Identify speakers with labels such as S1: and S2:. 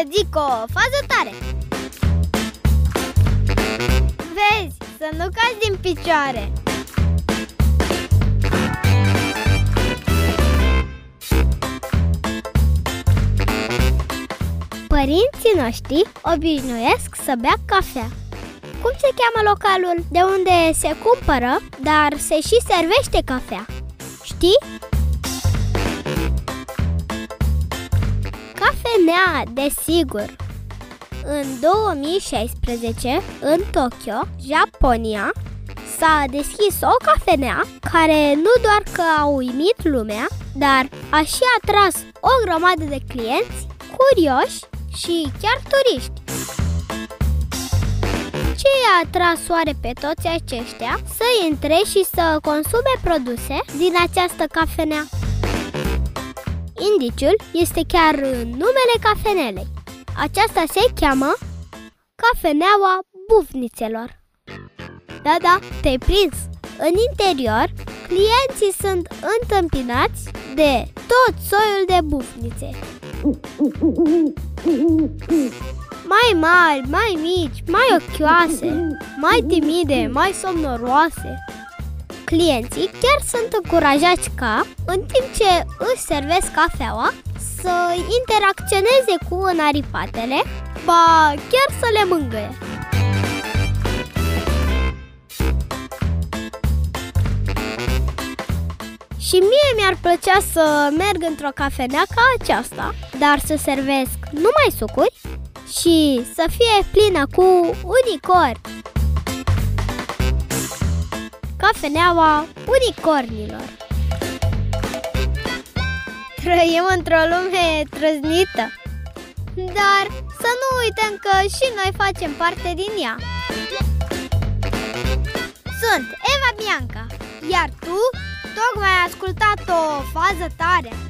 S1: să zic o fază tare Vezi, să nu cazi din picioare Părinții noștri obișnuiesc să bea cafea cum se cheamă localul de unde se cumpără, dar se și servește cafea? Știi? Cafenea, desigur. În 2016, în Tokyo, Japonia, s-a deschis o cafenea care nu doar că a uimit lumea, dar a și atras o grămadă de clienți curioși și chiar turiști. Ce i-a atras oare pe toți aceștia să intre și să consume produse din această cafenea? Indiciul este chiar în numele cafenelei. Aceasta se cheamă Cafeneaua Bufnițelor. Da, da, te-ai prins! În interior, clienții sunt întâmpinați de tot soiul de bufnițe mai mari, mai mici, mai ochioase, mai timide, mai somnoroase. Clienții chiar sunt încurajați ca, în timp ce își servesc cafeaua, să interacționeze cu înaripatele, ba chiar să le mângâie. Și mie mi-ar plăcea să merg într-o cafenea ca aceasta, dar să servesc numai sucuri și să fie plină cu unicorni. Cafeneaua unicornilor Trăim într-o lume trăznită, dar să nu uităm că și noi facem parte din ea. Sunt Eva Bianca, iar tu tocmai ai ascultat o fază tare